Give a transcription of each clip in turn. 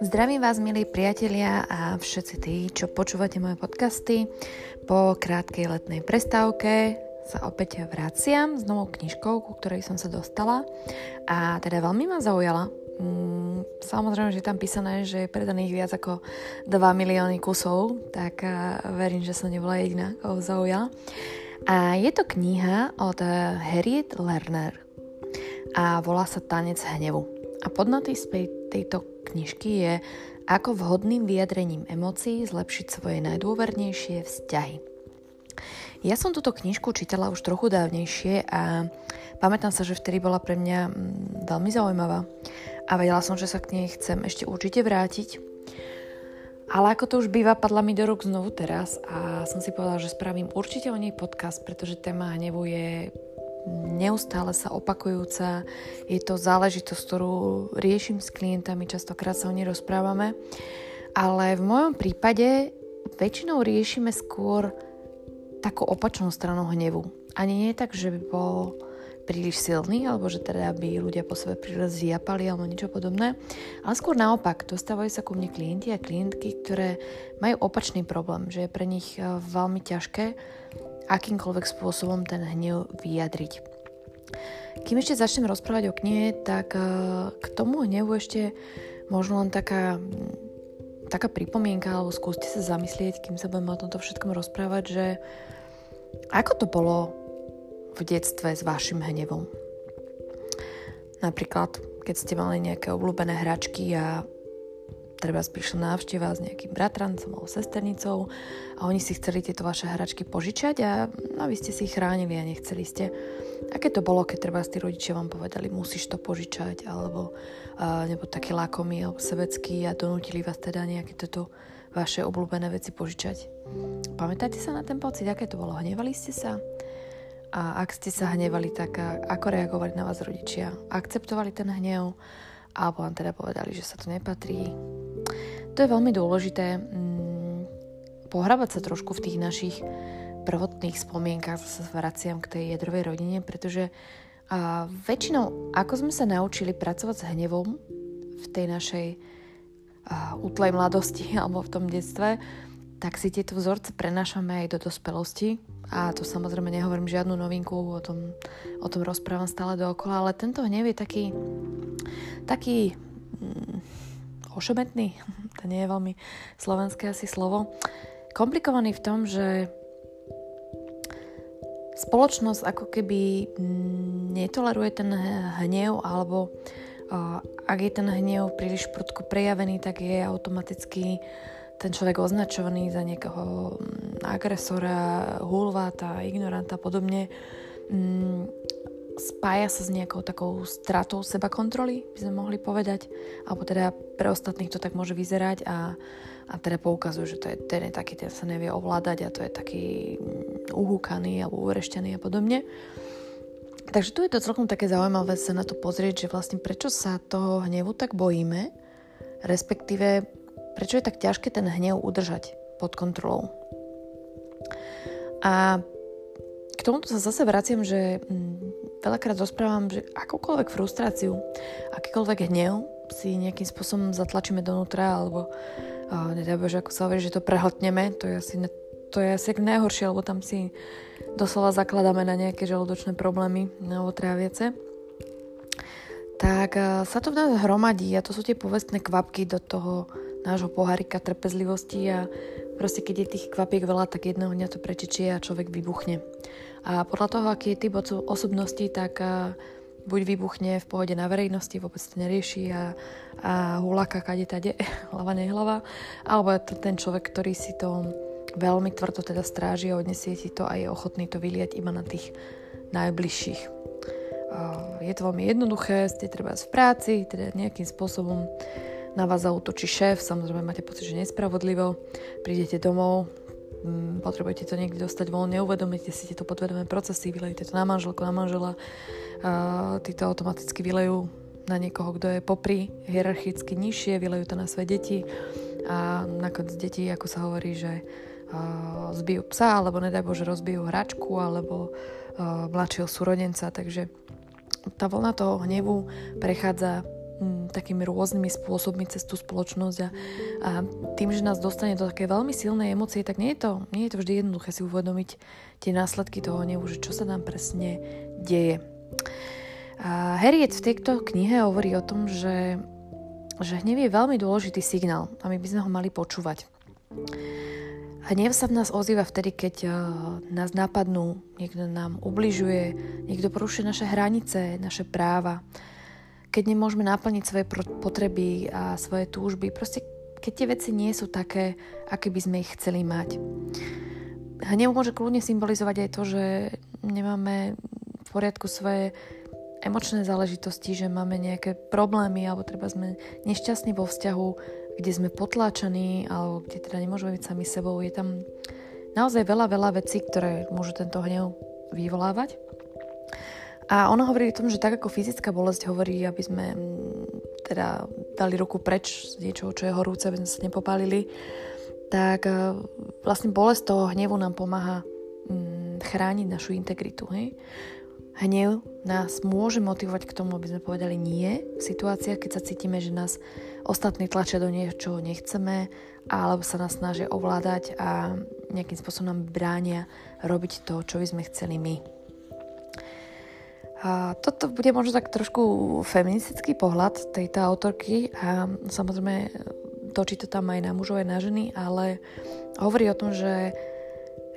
Zdravím vás, milí priatelia a všetci tí, čo počúvate moje podcasty. Po krátkej letnej prestávke sa opäť vraciam s novou knižkou, ku ktorej som sa dostala a teda veľmi ma zaujala. Mm, samozrejme, že je tam písané, že je predaných viac ako 2 milióny kusov, tak verím, že som nebola jediná, koho zaujala. A je to kniha od Harriet Lerner a volá sa Tanec hnevu. A podnotý tejto knižky je ako vhodným vyjadrením emócií zlepšiť svoje najdôvernejšie vzťahy. Ja som túto knižku čítala už trochu dávnejšie a pamätám sa, že vtedy bola pre mňa mm, veľmi zaujímavá a vedela som, že sa k nej chcem ešte určite vrátiť. Ale ako to už býva, padla mi do rúk znovu teraz a som si povedala, že spravím určite o nej podcast, pretože téma hnevu je neustále sa opakujúca. Je to záležitosť, ktorú riešim s klientami, častokrát sa o nej rozprávame. Ale v mojom prípade väčšinou riešime skôr takú opačnú stranu hnevu. Ani nie tak, že by bol príliš silný, alebo že teda by ľudia po sebe príliš zjapali alebo niečo podobné. Ale skôr naopak, dostávajú sa ku mne klienti a klientky, ktoré majú opačný problém, že je pre nich eh, veľmi ťažké akýmkoľvek spôsobom ten hnev vyjadriť. Kým ešte začnem rozprávať o knihe, tak eh, k tomu hnevu ešte možno len taká, taká pripomienka, alebo skúste sa zamyslieť, kým sa budeme o tomto všetkom rozprávať, že ako to bolo v detstve s vašim hnevom. Napríklad, keď ste mali nejaké obľúbené hračky a treba prišla návšteva s nejakým bratrancom alebo sesternicou a oni si chceli tieto vaše hračky požičať a no, vy ste si ich chránili a nechceli ste. Aké to bolo, keď treba tí rodičia vám povedali, musíš to požičať alebo uh, nebo taký lakomý alebo sebecký a donútili vás teda nejaké toto vaše obľúbené veci požičať. Pamätáte sa na ten pocit, aké to bolo? Hnevali ste sa? A ak ste sa hnevali, tak ako reagovali na vás rodičia? Akceptovali ten hnev? Alebo vám teda povedali, že sa to nepatrí? To je veľmi dôležité mm, pohrabať sa trošku v tých našich prvotných spomienkach, zase vraciam k tej jadrovej rodine, pretože a väčšinou, ako sme sa naučili pracovať s hnevom v tej našej a, útlej mladosti alebo v tom detstve, tak si tieto vzorce prenášame aj do dospelosti. A to samozrejme nehovorím žiadnu novinku, o tom, o tom rozprávam stále dookola, ale tento hnev je taký, taký mm, ošemetný, to nie je veľmi slovenské asi slovo, komplikovaný v tom, že spoločnosť ako keby netoleruje ten hnev alebo ak je ten hnev príliš prudko prejavený, tak je automaticky ten človek označovaný za niekoho agresora, hulváta, ignoranta a podobne spája sa s nejakou takou stratou seba kontroly, by sme mohli povedať, alebo teda pre ostatných to tak môže vyzerať a, a teda poukazujú, že to je, ten je taký, ten sa nevie ovládať a to je taký mm, uhúkaný alebo uvrešťaný a podobne. Takže tu je to celkom také zaujímavé sa na to pozrieť, že vlastne prečo sa toho hnevu tak bojíme, respektíve prečo je tak ťažké ten hnev udržať pod kontrolou. A k tomuto sa zase vraciam, že mm, veľakrát rozprávam, že akúkoľvek frustráciu, akýkoľvek hnev si nejakým spôsobom zatlačíme donútra, alebo uh, nedaj ako sa hovorí, že to prehltneme, to je asi, ne, to je asi najhoršie, lebo tam si doslova zakladáme na nejaké žalúdočné problémy alebo tráviace tak sa to v nás hromadí a to sú tie povestné kvapky do toho nášho pohárika trpezlivosti a proste keď je tých kvapiek veľa, tak jedného dňa to prečečie a človek vybuchne. A podľa toho, aký je typ osobnosti, tak buď vybuchne v pohode na verejnosti, vôbec to nerieši a, a hulaka kade tade, hlava nehlava, alebo je to ten človek, ktorý si to veľmi tvrdo teda stráži a odnesie si to a je ochotný to vyliať iba na tých najbližších. Je to veľmi jednoduché, ste treba v práci, teda nejakým spôsobom na vás zautočí šéf, samozrejme máte pocit, že nespravodlivo, prídete domov, mm, potrebujete to niekde dostať von, neuvedomíte si tieto podvedomé procesy, vylejíte to na manželku, na manžela, a tí to automaticky vylejú na niekoho, kto je popri, hierarchicky nižšie, vylejú to na svoje deti. A nakoniec deti, ako sa hovorí, že uh, zbijú psa, alebo nedaj Bože rozbijú hračku, alebo uh, mladšieho súrodenca, takže tá vlna toho hnevu prechádza m, takými rôznymi spôsobmi cez tú spoločnosť a, a tým, že nás dostane do také veľmi silnej emócie, tak nie je to, nie je to vždy jednoduché si uvedomiť tie následky toho hnevu, že čo sa nám presne deje. A Harriet v tejto knihe hovorí o tom, že, že hnev je veľmi dôležitý signál a my by sme ho mali počúvať. Hnev sa v nás ozýva vtedy, keď uh, nás napadnú, niekto nám ubližuje, niekto porušuje naše hranice, naše práva, keď nemôžeme naplniť svoje potreby a svoje túžby, proste keď tie veci nie sú také, aké by sme ich chceli mať. Hnev môže kľudne symbolizovať aj to, že nemáme v poriadku svoje emočné záležitosti, že máme nejaké problémy alebo treba sme nešťastní vo vzťahu, kde sme potláčaní alebo kde teda nemôžeme byť sami sebou. Je tam naozaj veľa, veľa vecí, ktoré môžu tento hnev vyvolávať. A ono hovorí o tom, že tak ako fyzická bolesť hovorí, aby sme mm, teda dali ruku preč z niečoho, čo je horúce, aby sme sa nepopálili, tak e, vlastne bolesť toho hnevu nám pomáha mm, chrániť našu integritu. Hej? Hnev nás môže motivovať k tomu, aby sme povedali nie v situáciách, keď sa cítime, že nás ostatní tlačia do niečoho nechceme, alebo sa nás snažia ovládať a nejakým spôsobom nám bránia robiť to, čo by sme chceli my. A toto bude možno tak trošku feministický pohľad tejto autorky a samozrejme točí to tam aj na mužov, aj na ženy, ale hovorí o tom, že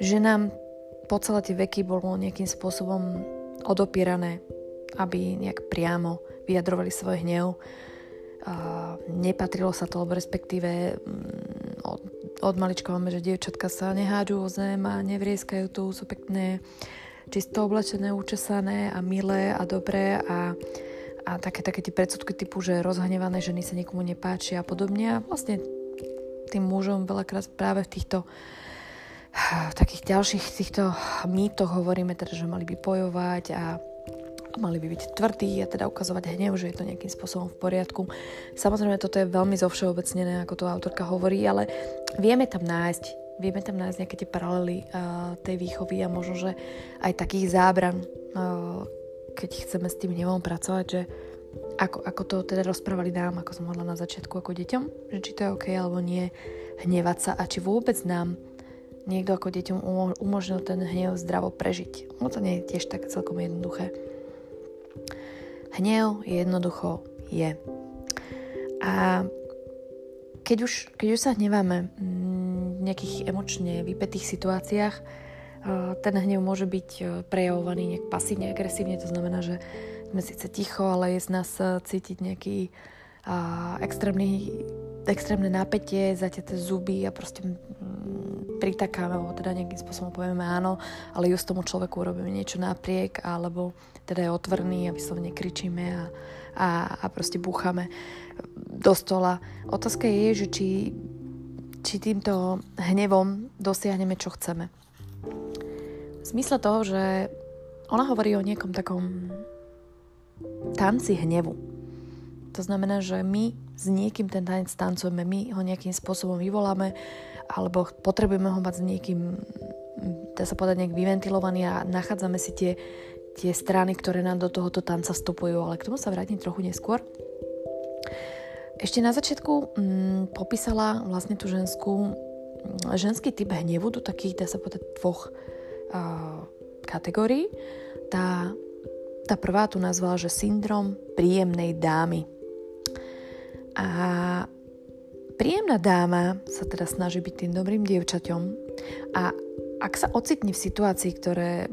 ženám po celé tie veky bolo nejakým spôsobom odopierané, aby nejak priamo vyjadrovali svoj hnev. A nepatrilo sa to, alebo respektíve mm, od, od malička máme, že dievčatka sa nehádžu o zem a nevrieskajú tu, sú pekné, čisto oblečené, učesané a milé a dobré a, a také, také tie predsudky typu, že rozhnevané ženy sa nikomu nepáčia a podobne. A vlastne tým mužom veľakrát práve v týchto v takých ďalších týchto mýtoch hovoríme teda, že mali by bojovať a mali by byť tvrdí a teda ukazovať hnev, že je to nejakým spôsobom v poriadku. Samozrejme, toto je veľmi zovšeobecnené, ako to autorka hovorí, ale vieme tam nájsť vieme tam nájsť nejaké tie paralely uh, tej výchovy a možno, že aj takých zábran, uh, keď chceme s tým hnevom pracovať, že ako, ako to teda rozprávali nám, ako som hovorila na začiatku ako deťom, že či to je OK alebo nie, hnevať sa a či vôbec nám niekto ako deťom umožnil ten hnev zdravo prežiť. No to nie je tiež tak celkom jednoduché. Hnev jednoducho je. A keď už, keď už sa hneváme mm, nejakých emočne vypetých situáciách, e, ten hnev môže byť e, prejavovaný nejak pasívne, agresívne, to znamená, že sme síce ticho, ale je z nás e, cítiť nejaký extrémny, extrémne napätie, zaťaté zuby a proste pritakáme, alebo teda nejakým spôsobom povieme áno, ale just tomu človeku urobíme niečo napriek, alebo teda je otvorný a vyslovene kričíme a, a, a proste búchame do stola. Otázka je, že či, či týmto hnevom dosiahneme, čo chceme. V zmysle toho, že ona hovorí o niekom takom tanci hnevu. To znamená, že my s niekým ten tanec tancujeme, my ho nejakým spôsobom vyvoláme, alebo potrebujeme ho mať s niekým, dá sa povedať, nejak vyventilovaný a nachádzame si tie, tie strany, ktoré nám do tohoto tanca vstupujú, ale k tomu sa vrátim trochu neskôr. Ešte na začiatku mm, popísala vlastne tú ženskú, ženský typ hnevu do takých, dá sa povedať, dvoch uh, kategórií. Tá, tá prvá tu nazvala, že syndrom príjemnej dámy. A Príjemná dáma sa teda snaží byť tým dobrým dievčaťom a ak sa ocitne v situácii, ktoré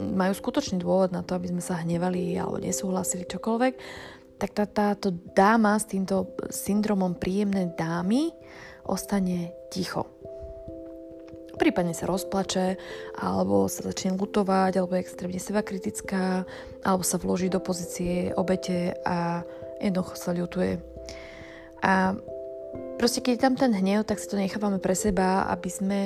majú skutočný dôvod na to, aby sme sa hnevali alebo nesúhlasili čokoľvek, tak tá, táto dáma s týmto syndromom príjemnej dámy ostane ticho. Prípadne sa rozplače, alebo sa začne lutovať, alebo je extrémne seba kritická, alebo sa vloží do pozície obete a jednoducho sa ľutuje. A Proste keď je tam ten hnev, tak si to nechávame pre seba, aby sme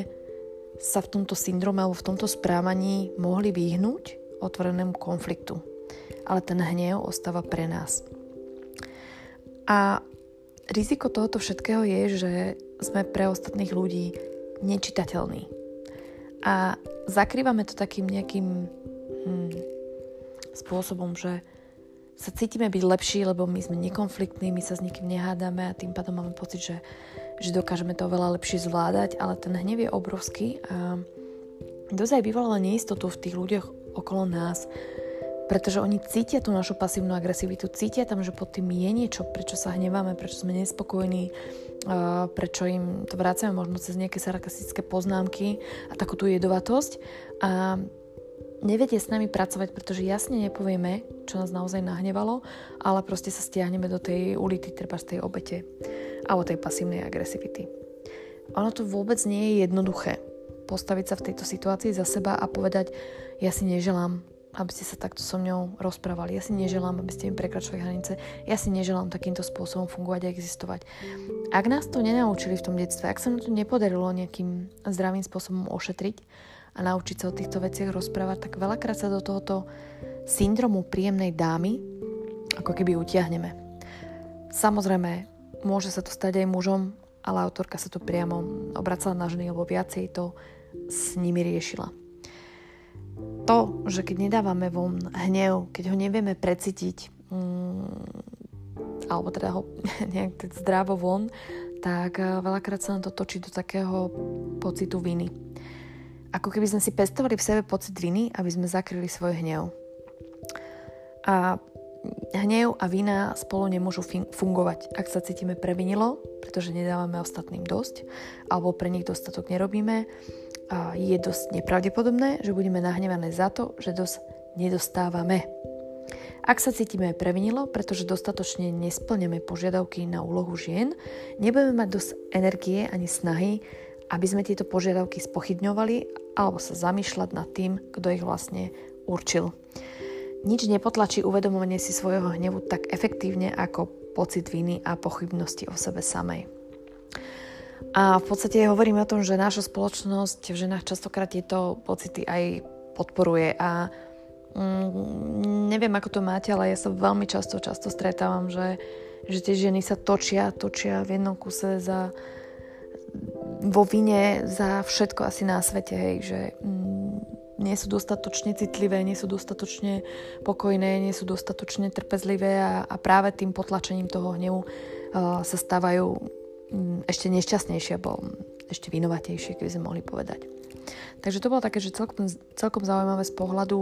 sa v tomto syndrome alebo v tomto správaní mohli vyhnúť otvorenému konfliktu. Ale ten hnev ostáva pre nás. A riziko tohoto všetkého je, že sme pre ostatných ľudí nečitateľní. A zakrývame to takým nejakým hmm, spôsobom, že sa cítime byť lepší, lebo my sme nekonfliktní, my sa s nikým nehádame a tým pádom máme pocit, že, že dokážeme to veľa lepšie zvládať, ale ten hnev je obrovský a dosť aj vyvolala neistotu v tých ľuďoch okolo nás, pretože oni cítia tú našu pasívnu agresivitu, cítia tam, že pod tým je niečo, prečo sa hneváme, prečo sme nespokojní, prečo im to vrácame možno cez nejaké sarkastické poznámky a takú tú jedovatosť. A nevedie s nami pracovať, pretože jasne nepovieme, čo nás naozaj nahnevalo, ale proste sa stiahneme do tej ulity, treba z tej obete alebo tej pasívnej agresivity. Ono to vôbec nie je jednoduché postaviť sa v tejto situácii za seba a povedať, ja si neželám, aby ste sa takto so mňou rozprávali. Ja si neželám, aby ste im prekračovali hranice. Ja si neželám takýmto spôsobom fungovať a existovať. Ak nás to nenaučili v tom detstve, ak sa nám to nepodarilo nejakým zdravým spôsobom ošetriť, a naučiť sa o týchto veciach rozprávať, tak veľakrát sa do tohoto syndromu príjemnej dámy ako keby utiahneme. Samozrejme, môže sa to stať aj mužom, ale autorka sa tu priamo obracala na ženy, lebo viacej to s nimi riešila. To, že keď nedávame von hnev, keď ho nevieme precítiť, mm, alebo teda ho nejak zdravo von, tak eh, veľakrát sa nám to točí do takého pocitu viny ako keby sme si pestovali v sebe pocit viny, aby sme zakryli svoj hnev. A hnev a vina spolu nemôžu fungovať, ak sa cítime previnilo, pretože nedávame ostatným dosť, alebo pre nich dostatok nerobíme. Je dosť nepravdepodobné, že budeme nahnevané za to, že dosť nedostávame. Ak sa cítime previnilo, pretože dostatočne nesplňame požiadavky na úlohu žien, nebudeme mať dosť energie ani snahy aby sme tieto požiadavky spochybňovali alebo sa zamýšľať nad tým, kto ich vlastne určil. Nič nepotlačí uvedomovanie si svojho hnevu tak efektívne ako pocit viny a pochybnosti o sebe samej. A v podstate hovorím o tom, že naša spoločnosť v ženách častokrát tieto pocity aj podporuje a mm, neviem, ako to máte, ale ja sa veľmi často, často stretávam, že, že tie ženy sa točia, točia v jednom kuse za, vo vine za všetko asi na svete, hej, že mm, nie sú dostatočne citlivé, nie sú dostatočne pokojné, nie sú dostatočne trpezlivé a, a práve tým potlačením toho hnevu uh, sa stávajú um, ešte nešťastnejšie alebo ešte vinovatejšie, keby sme mohli povedať. Takže to bolo také, že celkom, celkom zaujímavé z pohľadu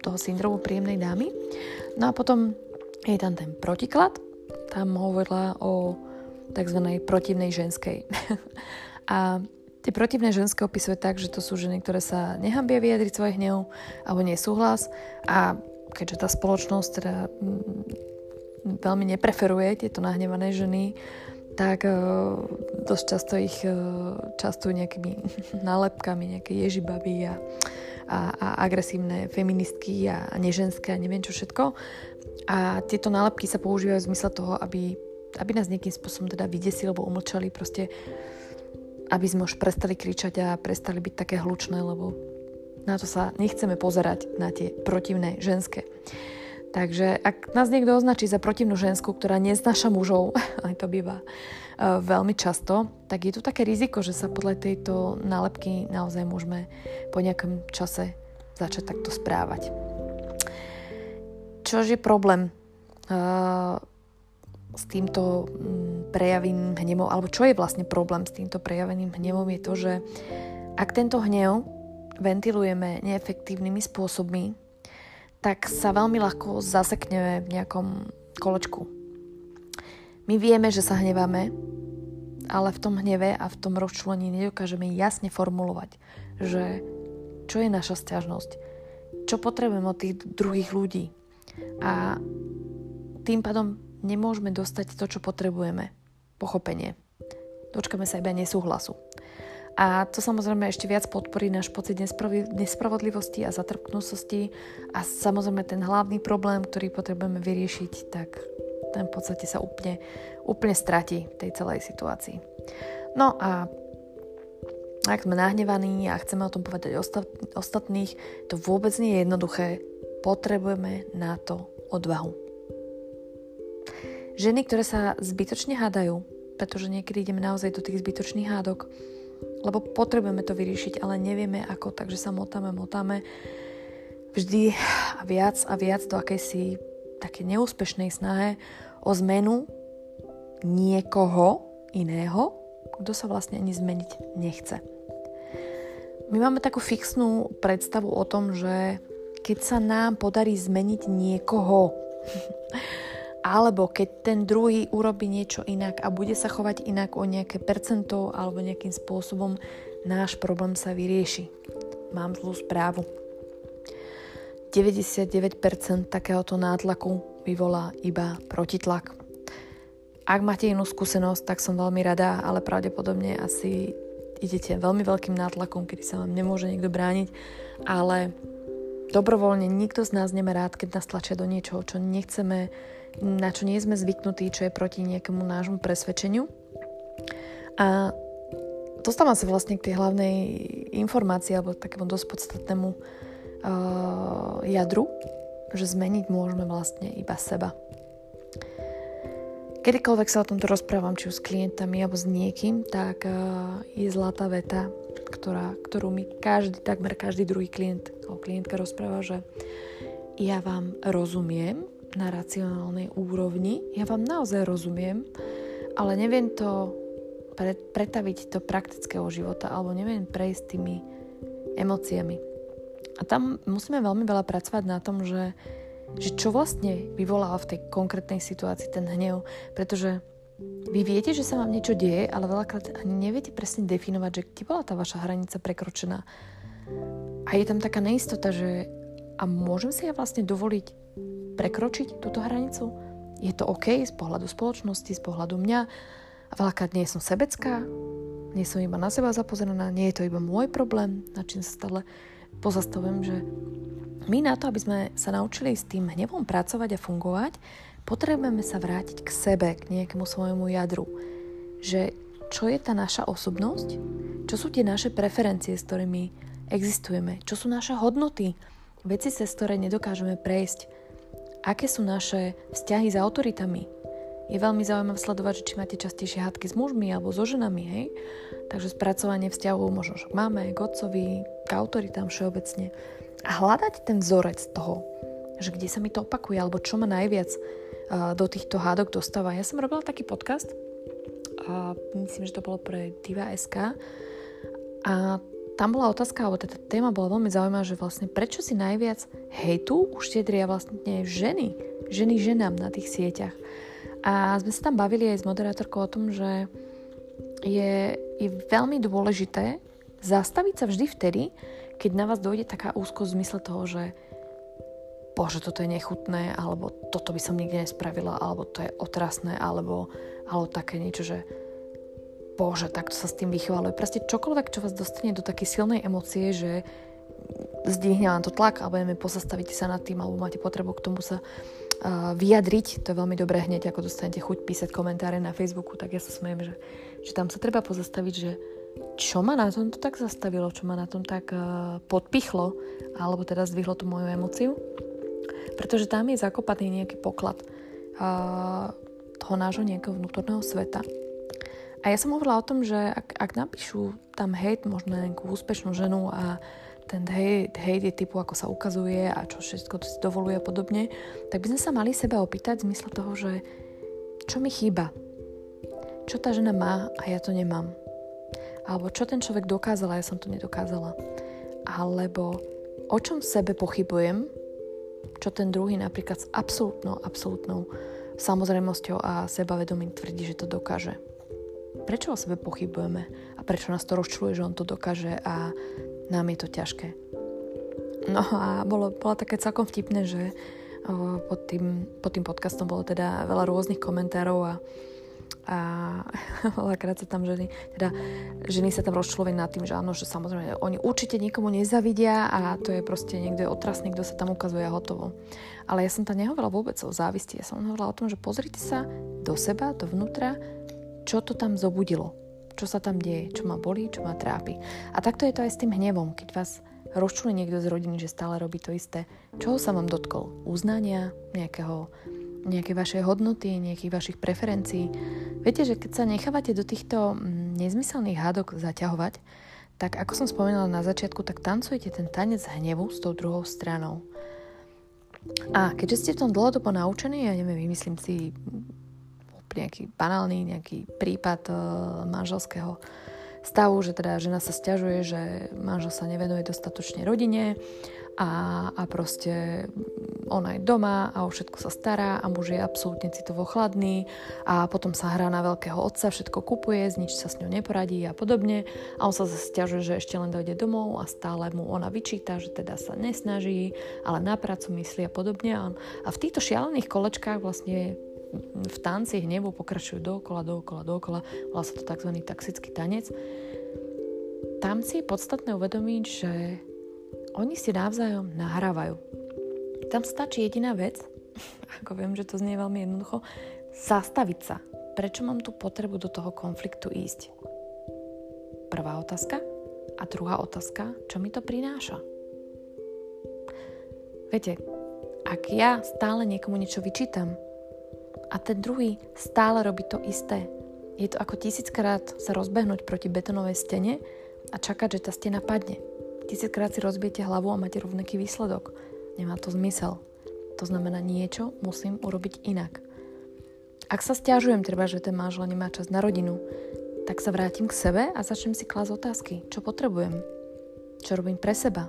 toho syndromu príjemnej dámy. No a potom je tam ten protiklad, tam hovorila o tzv. protivnej ženskej. A tie protivné ženské opisuje tak, že to sú ženy, ktoré sa nehambia vyjadriť svoj hnev alebo nesúhlas a keďže tá spoločnosť teda mm, veľmi nepreferuje tieto nahnevané ženy, tak uh, dosť často ich uh, častujú nejakými nálepkami, nejaké ježibaby a, a, a agresívne feministky a, a neženské a neviem čo všetko. A tieto nálepky sa používajú v zmysle toho, aby, aby nás nejakým spôsobom teda vydesili alebo umlčali proste aby sme už prestali kričať a prestali byť také hlučné, lebo na to sa nechceme pozerať na tie protivné ženské. Takže ak nás niekto označí za protivnú žensku, ktorá neznáša mužov, aj to býva uh, veľmi často, tak je tu také riziko, že sa podľa tejto nálepky naozaj môžeme po nejakom čase začať takto správať. Čož je problém? S týmto mm, prejaveným hnevom, alebo čo je vlastne problém s týmto prejaveným hnevom, je to, že ak tento hnev ventilujeme neefektívnymi spôsobmi, tak sa veľmi ľahko zasekneme v nejakom kolečku. My vieme, že sa hneváme, ale v tom hneve a v tom rozčlení nedokážeme jasne formulovať, že čo je naša stiažnosť, čo potrebujeme od tých druhých ľudí. A tým pádom nemôžeme dostať to, čo potrebujeme. Pochopenie. Dočkame sa iba nesúhlasu. A to samozrejme ešte viac podporí náš pocit nespravodlivosti a zatrpknutosti a samozrejme ten hlavný problém, ktorý potrebujeme vyriešiť, tak ten v podstate sa úplne, úplne stratí v tej celej situácii. No a ak sme nahnevaní a chceme o tom povedať ostatných, to vôbec nie je jednoduché. Potrebujeme na to odvahu. Ženy, ktoré sa zbytočne hádajú, pretože niekedy ideme naozaj do tých zbytočných hádok, lebo potrebujeme to vyriešiť, ale nevieme ako, takže sa motáme, motáme vždy a viac a viac do akejsi také neúspešnej snahe o zmenu niekoho iného, kto sa vlastne ani zmeniť nechce. My máme takú fixnú predstavu o tom, že keď sa nám podarí zmeniť niekoho, alebo keď ten druhý urobí niečo inak a bude sa chovať inak o nejaké percento alebo nejakým spôsobom, náš problém sa vyrieši. Mám zlú správu 99% takéhoto nátlaku vyvolá iba protitlak. Ak máte inú skúsenosť, tak som veľmi rada, ale pravdepodobne asi idete veľmi veľkým nátlakom, kedy sa vám nemôže niekto brániť, ale dobrovoľne nikto z nás nemá rád, keď nás tlačia do niečoho, čo nechceme, na čo nie sme zvyknutí, čo je proti nejakému nášmu presvedčeniu. A dostávam sa vlastne k tej hlavnej informácii alebo takému dosť podstatnému uh, jadru, že zmeniť môžeme vlastne iba seba. Kedykoľvek sa o tomto rozprávam, či už s klientami alebo s niekým, tak uh, je zlatá veta, ktorá, ktorú mi každý, takmer každý druhý klient alebo klientka rozpráva, že ja vám rozumiem na racionálnej úrovni, ja vám naozaj rozumiem, ale neviem to pre, pretaviť do praktického života alebo neviem prejsť tými emóciami. A tam musíme veľmi veľa pracovať na tom, že, že čo vlastne vyvoláva v tej konkrétnej situácii ten hnev. Pretože vy viete, že sa vám niečo deje, ale veľakrát ani neviete presne definovať, že kde bola tá vaša hranica prekročená. A je tam taká neistota, že a môžem si ja vlastne dovoliť prekročiť túto hranicu? Je to OK z pohľadu spoločnosti, z pohľadu mňa? A veľakrát nie som sebecká, nie som iba na seba zapozeraná, nie je to iba môj problém, na čím sa stále pozastavujem, že my na to, aby sme sa naučili s tým hnevom pracovať a fungovať, potrebujeme sa vrátiť k sebe, k nejakému svojmu jadru. Že čo je tá naša osobnosť, čo sú tie naše preferencie, s ktorými existujeme, čo sú naše hodnoty, veci, cez ktoré nedokážeme prejsť, aké sú naše vzťahy s autoritami. Je veľmi zaujímavé sledovať, že či máte častejšie hádky s mužmi alebo so ženami, hej? Takže spracovanie vzťahov možno že máme k otcovi, k autoritám všeobecne. A hľadať ten vzorec toho, že kde sa mi to opakuje, alebo čo ma najviac do týchto hádok dostáva. Ja som robila taký podcast, a myslím, že to bolo pre Diva.sk a tam bola otázka, alebo tá téma bola veľmi zaujímavá, že vlastne prečo si najviac hejtu uštiedria vlastne ženy, ženy ženám na tých sieťach. A sme sa tam bavili aj s moderátorkou o tom, že je, je veľmi dôležité zastaviť sa vždy vtedy, keď na vás dojde taká úzkosť v zmysle toho, že bože, toto je nechutné, alebo toto by som nikdy nespravila, alebo to je otrasné, alebo, alebo také niečo, že bože, takto sa s tým vychovalo. Proste čokoľvek, čo vás dostane do takej silnej emócie, že zdvihne vám to tlak, alebo neviem, pozastavíte sa nad tým, alebo máte potrebu k tomu sa vyjadriť, to je veľmi dobré hneď, ako dostanete chuť písať komentáre na Facebooku, tak ja sa smejem, že, že tam sa treba pozastaviť, že čo ma na tom to tak zastavilo, čo ma na tom tak uh, podpichlo, alebo teda zdvihlo tú moju emociu. Pretože tam je zakopaný nejaký poklad uh, toho nášho nejakého vnútorného sveta. A ja som hovorila o tom, že ak, ak napíšu tam hejt možno nejakú úspešnú ženu a ten hejt, hejt je typu, ako sa ukazuje a čo všetko si dovoluje a podobne, tak by sme sa mali seba opýtať v zmysle toho, že čo mi chýba, čo tá žena má a ja to nemám alebo čo ten človek dokázal a ja som to nedokázala. Alebo o čom sebe pochybujem, čo ten druhý napríklad s absolútnou, absolútnou samozrejmosťou a sebavedomím tvrdí, že to dokáže. Prečo o sebe pochybujeme a prečo nás to rozčuluje, že on to dokáže a nám je to ťažké. No a bolo, bolo také celkom vtipné, že pod tým, pod tým podcastom bolo teda veľa rôznych komentárov a a veľakrát sa tam ženy, teda ženy sa tam rozčlovia nad tým, že áno, že samozrejme oni určite nikomu nezavidia a to je proste niekto je otrasný, kto sa tam ukazuje a hotovo. Ale ja som tam nehovorila vôbec o závisti, ja som hovorila o tom, že pozrite sa do seba, dovnútra, čo to tam zobudilo, čo sa tam deje, čo ma bolí, čo ma trápi. A takto je to aj s tým hnevom, keď vás rozčuli niekto z rodiny, že stále robí to isté. Čoho sa vám dotkol? Uznania, nejakého nejaké vaše hodnoty, nejakých vašich preferencií. Viete, že keď sa nechávate do týchto mm, nezmyselných hádok zaťahovať, tak ako som spomínala na začiatku, tak tancujete ten tanec hnevu s tou druhou stranou. A keďže ste v tom dlhodobo naučení, ja neviem, vymyslím si nejaký banálny nejaký prípad uh, manželského stavu, že teda žena sa stiažuje, že manžel sa nevenuje dostatočne rodine a, a proste ona je doma a o všetko sa stará a muž je absolútne citovo chladný a potom sa hrá na veľkého otca, všetko kupuje, nič sa s ňou neporadí a podobne a on sa zase stiažuje, že ešte len dojde domov a stále mu ona vyčíta, že teda sa nesnaží, ale na prácu myslí a podobne a v týchto šialených kolečkách vlastne v tanci hnevu pokračujú dookola, dookola, dookola, volá sa to tzv. taxický tanec. Tam si je podstatné uvedomiť, že oni si navzájom nahrávajú. Tam stačí jediná vec, ako viem, že to znie veľmi jednoducho, zastaviť sa. Prečo mám tú potrebu do toho konfliktu ísť? Prvá otázka. A druhá otázka, čo mi to prináša? Viete, ak ja stále niekomu niečo vyčítam a ten druhý stále robí to isté, je to ako tisíckrát sa rozbehnúť proti betonovej stene a čakať, že tá stena padne. Tisíckrát si rozbijete hlavu a máte rovnaký výsledok. Nemá to zmysel. To znamená, niečo musím urobiť inak. Ak sa stiažujem, treba, že ten manžel nemá čas na rodinu, tak sa vrátim k sebe a začnem si klásť otázky. Čo potrebujem? Čo robím pre seba?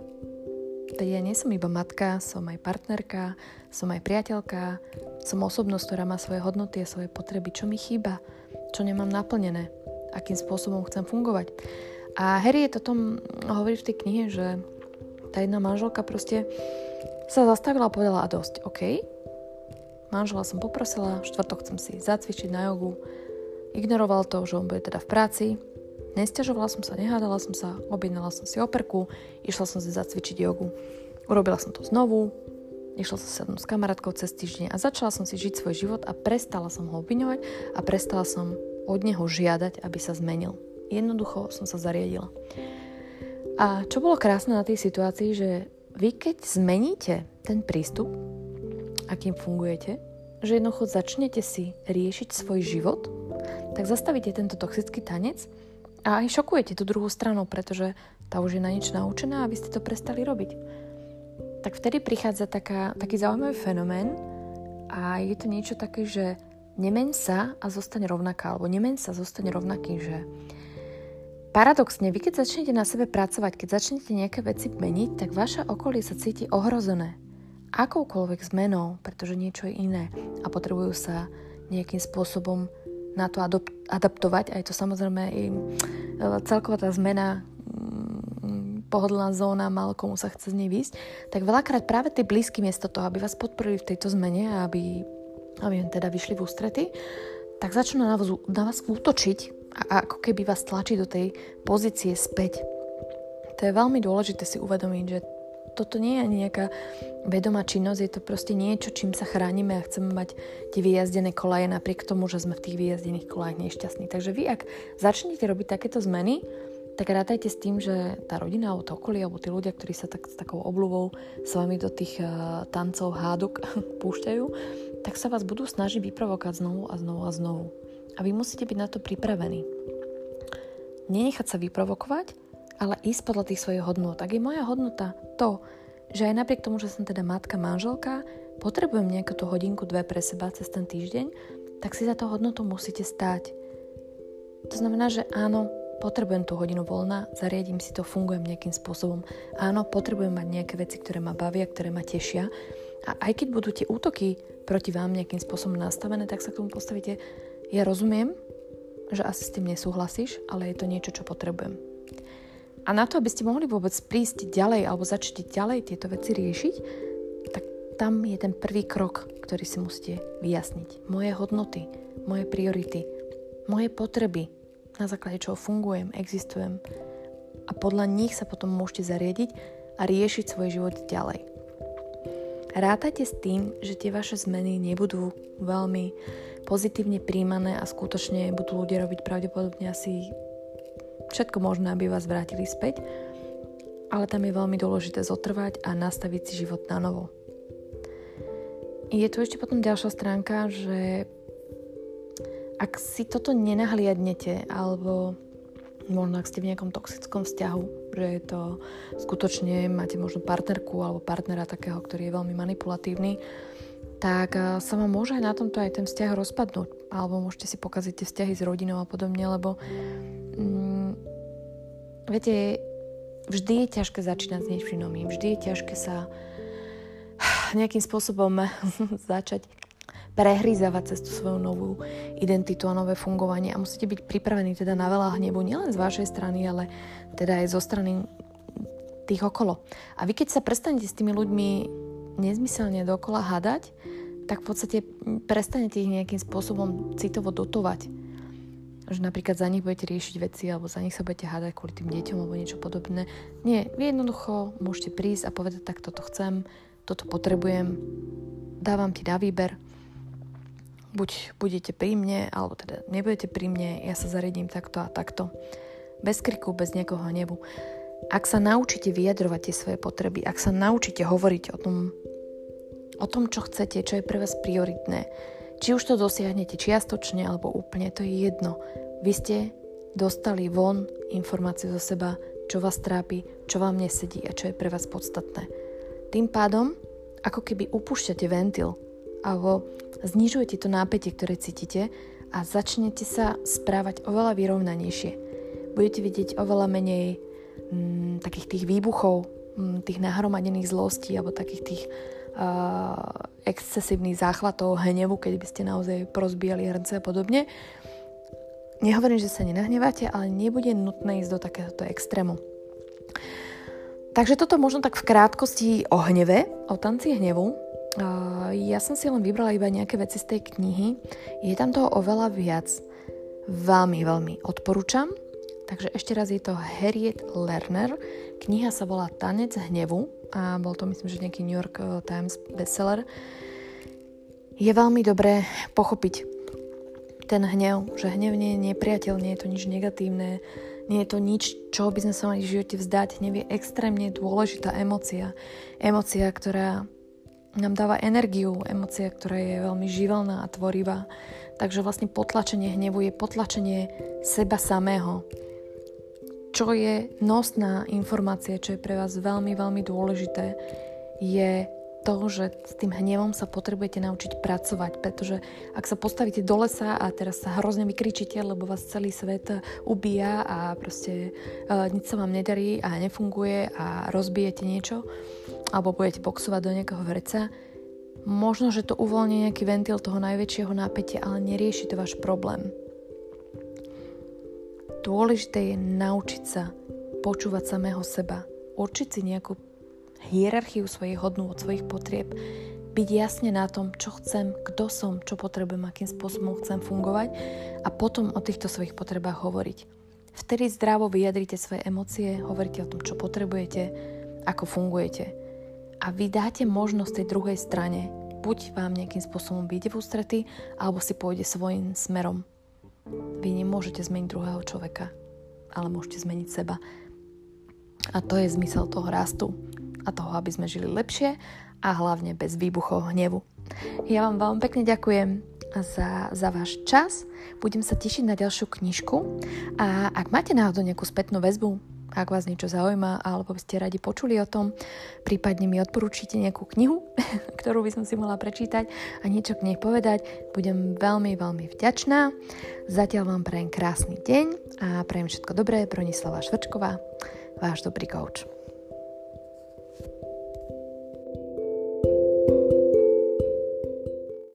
Veď ja nie som iba matka, som aj partnerka, som aj priateľka, som osobnosť, ktorá má svoje hodnoty a svoje potreby. Čo mi chýba? Čo nemám naplnené? Akým spôsobom chcem fungovať? A Harry je to tom hovorí v tej knihe, že tá jedna manželka proste sa zastavila a povedala a dosť, OK, manžela som poprosila, štvrtok chcem si zacvičiť na jogu, ignoroval to, že on bude teda v práci, nestiažovala som sa, nehádala som sa, objednala som si operku, išla som si zacvičiť jogu. Urobila som to znovu, išla som sa s kamarátkou cez týždeň a začala som si žiť svoj život a prestala som ho obviňovať a prestala som od neho žiadať, aby sa zmenil. Jednoducho som sa zariadila. A čo bolo krásne na tej situácii, že vy keď zmeníte ten prístup, akým fungujete, že jednoducho začnete si riešiť svoj život, tak zastavíte tento toxický tanec a aj šokujete tú druhú stranu, pretože tá už je na nič naučená a vy ste to prestali robiť. Tak vtedy prichádza taká, taký zaujímavý fenomén a je to niečo také, že nemeň sa a zostane rovnaká, alebo nemeň sa, zostane rovnaký, že Paradoxne, vy keď začnete na sebe pracovať, keď začnete nejaké veci meniť, tak vaše okolie sa cíti ohrozené. Akoukoľvek zmenou, pretože niečo je iné a potrebujú sa nejakým spôsobom na to adaptovať. A je to samozrejme i e, celková tá zmena pohodlná zóna, málo komu sa chce z nej výsť, tak veľakrát práve tie blízky miesto toho, aby vás podporili v tejto zmene a aby, aby teda vyšli v ústrety, tak začnú na vás, na vás útočiť a ako keby vás tlačí do tej pozície späť. To je veľmi dôležité si uvedomiť, že toto nie je ani nejaká vedomá činnosť, je to proste niečo, čím sa chránime a chceme mať tie vyjazdené kolaje napriek tomu, že sme v tých vyjazdených kolajach nešťastní. Takže vy, ak začnete robiť takéto zmeny, tak rátajte s tým, že tá rodina alebo to okolie, alebo tí ľudia, ktorí sa tak, s takou obľuvou s vami do tých uh, tancov hádok púšťajú, tak sa vás budú snažiť vyprovokať znovu a znovu a znovu. A vy musíte byť na to pripravení. Nenechať sa vyprovokovať, ale ísť podľa tých svojich hodnot. Tak je moja hodnota to, že aj napriek tomu, že som teda matka, manželka, potrebujem nejakú tú hodinku, dve pre seba cez ten týždeň, tak si za to hodnotu musíte stáť. To znamená, že áno, potrebujem tú hodinu voľna, zariadím si to, fungujem nejakým spôsobom. Áno, potrebujem mať nejaké veci, ktoré ma bavia, ktoré ma tešia. A aj keď budú tie útoky proti vám nejakým spôsobom nastavené, tak sa k tomu postavíte ja rozumiem, že asi s tým nesúhlasíš, ale je to niečo, čo potrebujem. A na to, aby ste mohli vôbec prísť ďalej alebo začať ďalej tieto veci riešiť, tak tam je ten prvý krok, ktorý si musíte vyjasniť. Moje hodnoty, moje priority, moje potreby, na základe čoho fungujem, existujem. A podľa nich sa potom môžete zariadiť a riešiť svoj život ďalej. Rátajte s tým, že tie vaše zmeny nebudú veľmi pozitívne príjmané a skutočne budú ľudia robiť pravdepodobne asi všetko možné, aby vás vrátili späť, ale tam je veľmi dôležité zotrvať a nastaviť si život na novo. Je tu ešte potom ďalšia stránka, že ak si toto nenahliadnete alebo možno ak ste v nejakom toxickom vzťahu, že je to skutočne, máte možno partnerku alebo partnera takého, ktorý je veľmi manipulatívny, tak eh, sa vám môže aj na tomto aj ten vzťah rozpadnúť. Alebo môžete si pokaziť tie vzťahy s rodinou a podobne, lebo mm, viete, vždy je ťažké začínať s niečím novým, vždy je ťažké sa nejakým spôsobom začať prehrízavať cez tú svoju novú identitu a nové fungovanie a musíte byť pripravení teda na veľa hnevu, nielen z vašej strany, ale teda aj zo strany tých okolo. A vy keď sa prestanete s tými ľuďmi nezmyselne dokola hádať, tak v podstate prestanete ich nejakým spôsobom citovo dotovať. Že napríklad za nich budete riešiť veci alebo za nich sa budete hádať kvôli tým deťom alebo niečo podobné. Nie, vy jednoducho môžete prísť a povedať, tak toto chcem, toto potrebujem, dávam ti na výber, buď budete pri mne, alebo teda nebudete pri mne, ja sa zariadím takto a takto. Bez kriku, bez niekoho hnevu. Ak sa naučíte vyjadrovať tie svoje potreby, ak sa naučíte hovoriť o tom, o tom, čo chcete, čo je pre vás prioritné, či už to dosiahnete čiastočne alebo úplne, to je jedno. Vy ste dostali von informáciu zo seba, čo vás trápi, čo vám nesedí a čo je pre vás podstatné. Tým pádom, ako keby upúšťate ventil alebo znižujete to nápetie, ktoré cítite a začnete sa správať oveľa vyrovnanejšie. Budete vidieť oveľa menej mm, takých tých výbuchov, mm, tých nahromadených zlostí alebo takých tých uh, excesívnych záchvatov hnevu, keď by ste naozaj prozbíjali hrnce a podobne. Nehovorím, že sa nenahnevate, ale nebude nutné ísť do takéhoto extrému. Takže toto možno tak v krátkosti o hneve, o tanci hnevu. Ja som si len vybrala iba nejaké veci z tej knihy. Je tam toho oveľa viac. Veľmi, veľmi odporúčam. Takže ešte raz je to Harriet Lerner. Kniha sa volá Tanec hnevu a bol to myslím, že nejaký New York eh, Times bestseller. Je veľmi dobré pochopiť ten hnev, že hnev nie je nepriateľ, nie je to nič negatívne, nie je to nič, čo by sme sa mali v živote vzdať. Hnev je extrémne dôležitá emocia. Emocia, ktorá nám dáva energiu, emocia, ktorá je veľmi živelná a tvorivá. Takže vlastne potlačenie hnevu je potlačenie seba samého. Čo je nosná informácia, čo je pre vás veľmi, veľmi dôležité, je to, že s tým hnevom sa potrebujete naučiť pracovať, pretože ak sa postavíte do lesa a teraz sa hrozne vykričíte, lebo vás celý svet ubíja a proste uh, nič sa vám nedarí a nefunguje a rozbijete niečo, alebo budete boxovať do nejakého vreca, možno, že to uvoľní nejaký ventil toho najväčšieho nápetia, ale nerieši to váš problém. Dôležité je naučiť sa počúvať samého seba, určiť si nejakú hierarchiu svojich hodnú od svojich potrieb, byť jasne na tom, čo chcem, kto som, čo potrebujem, akým spôsobom chcem fungovať a potom o týchto svojich potrebách hovoriť. Vtedy zdravo vyjadrite svoje emócie, hovoríte o tom, čo potrebujete, ako fungujete. A vy dáte možnosť tej druhej strane, buď vám nejakým spôsobom vyjde v ústrety, alebo si pôjde svojim smerom. Vy nemôžete zmeniť druhého človeka, ale môžete zmeniť seba. A to je zmysel toho rastu a toho, aby sme žili lepšie a hlavne bez výbuchov hnevu. Ja vám veľmi pekne ďakujem za, za váš čas. Budem sa tešiť na ďalšiu knižku a ak máte náhodou nejakú spätnú väzbu, ak vás niečo zaujíma alebo by ste radi počuli o tom, prípadne mi odporúčite nejakú knihu, ktorú by som si mohla prečítať a niečo k nej povedať, budem veľmi, veľmi vďačná. Zatiaľ vám prajem krásny deň a prajem všetko dobré. Bronislava Švrčková, váš dobrý coach.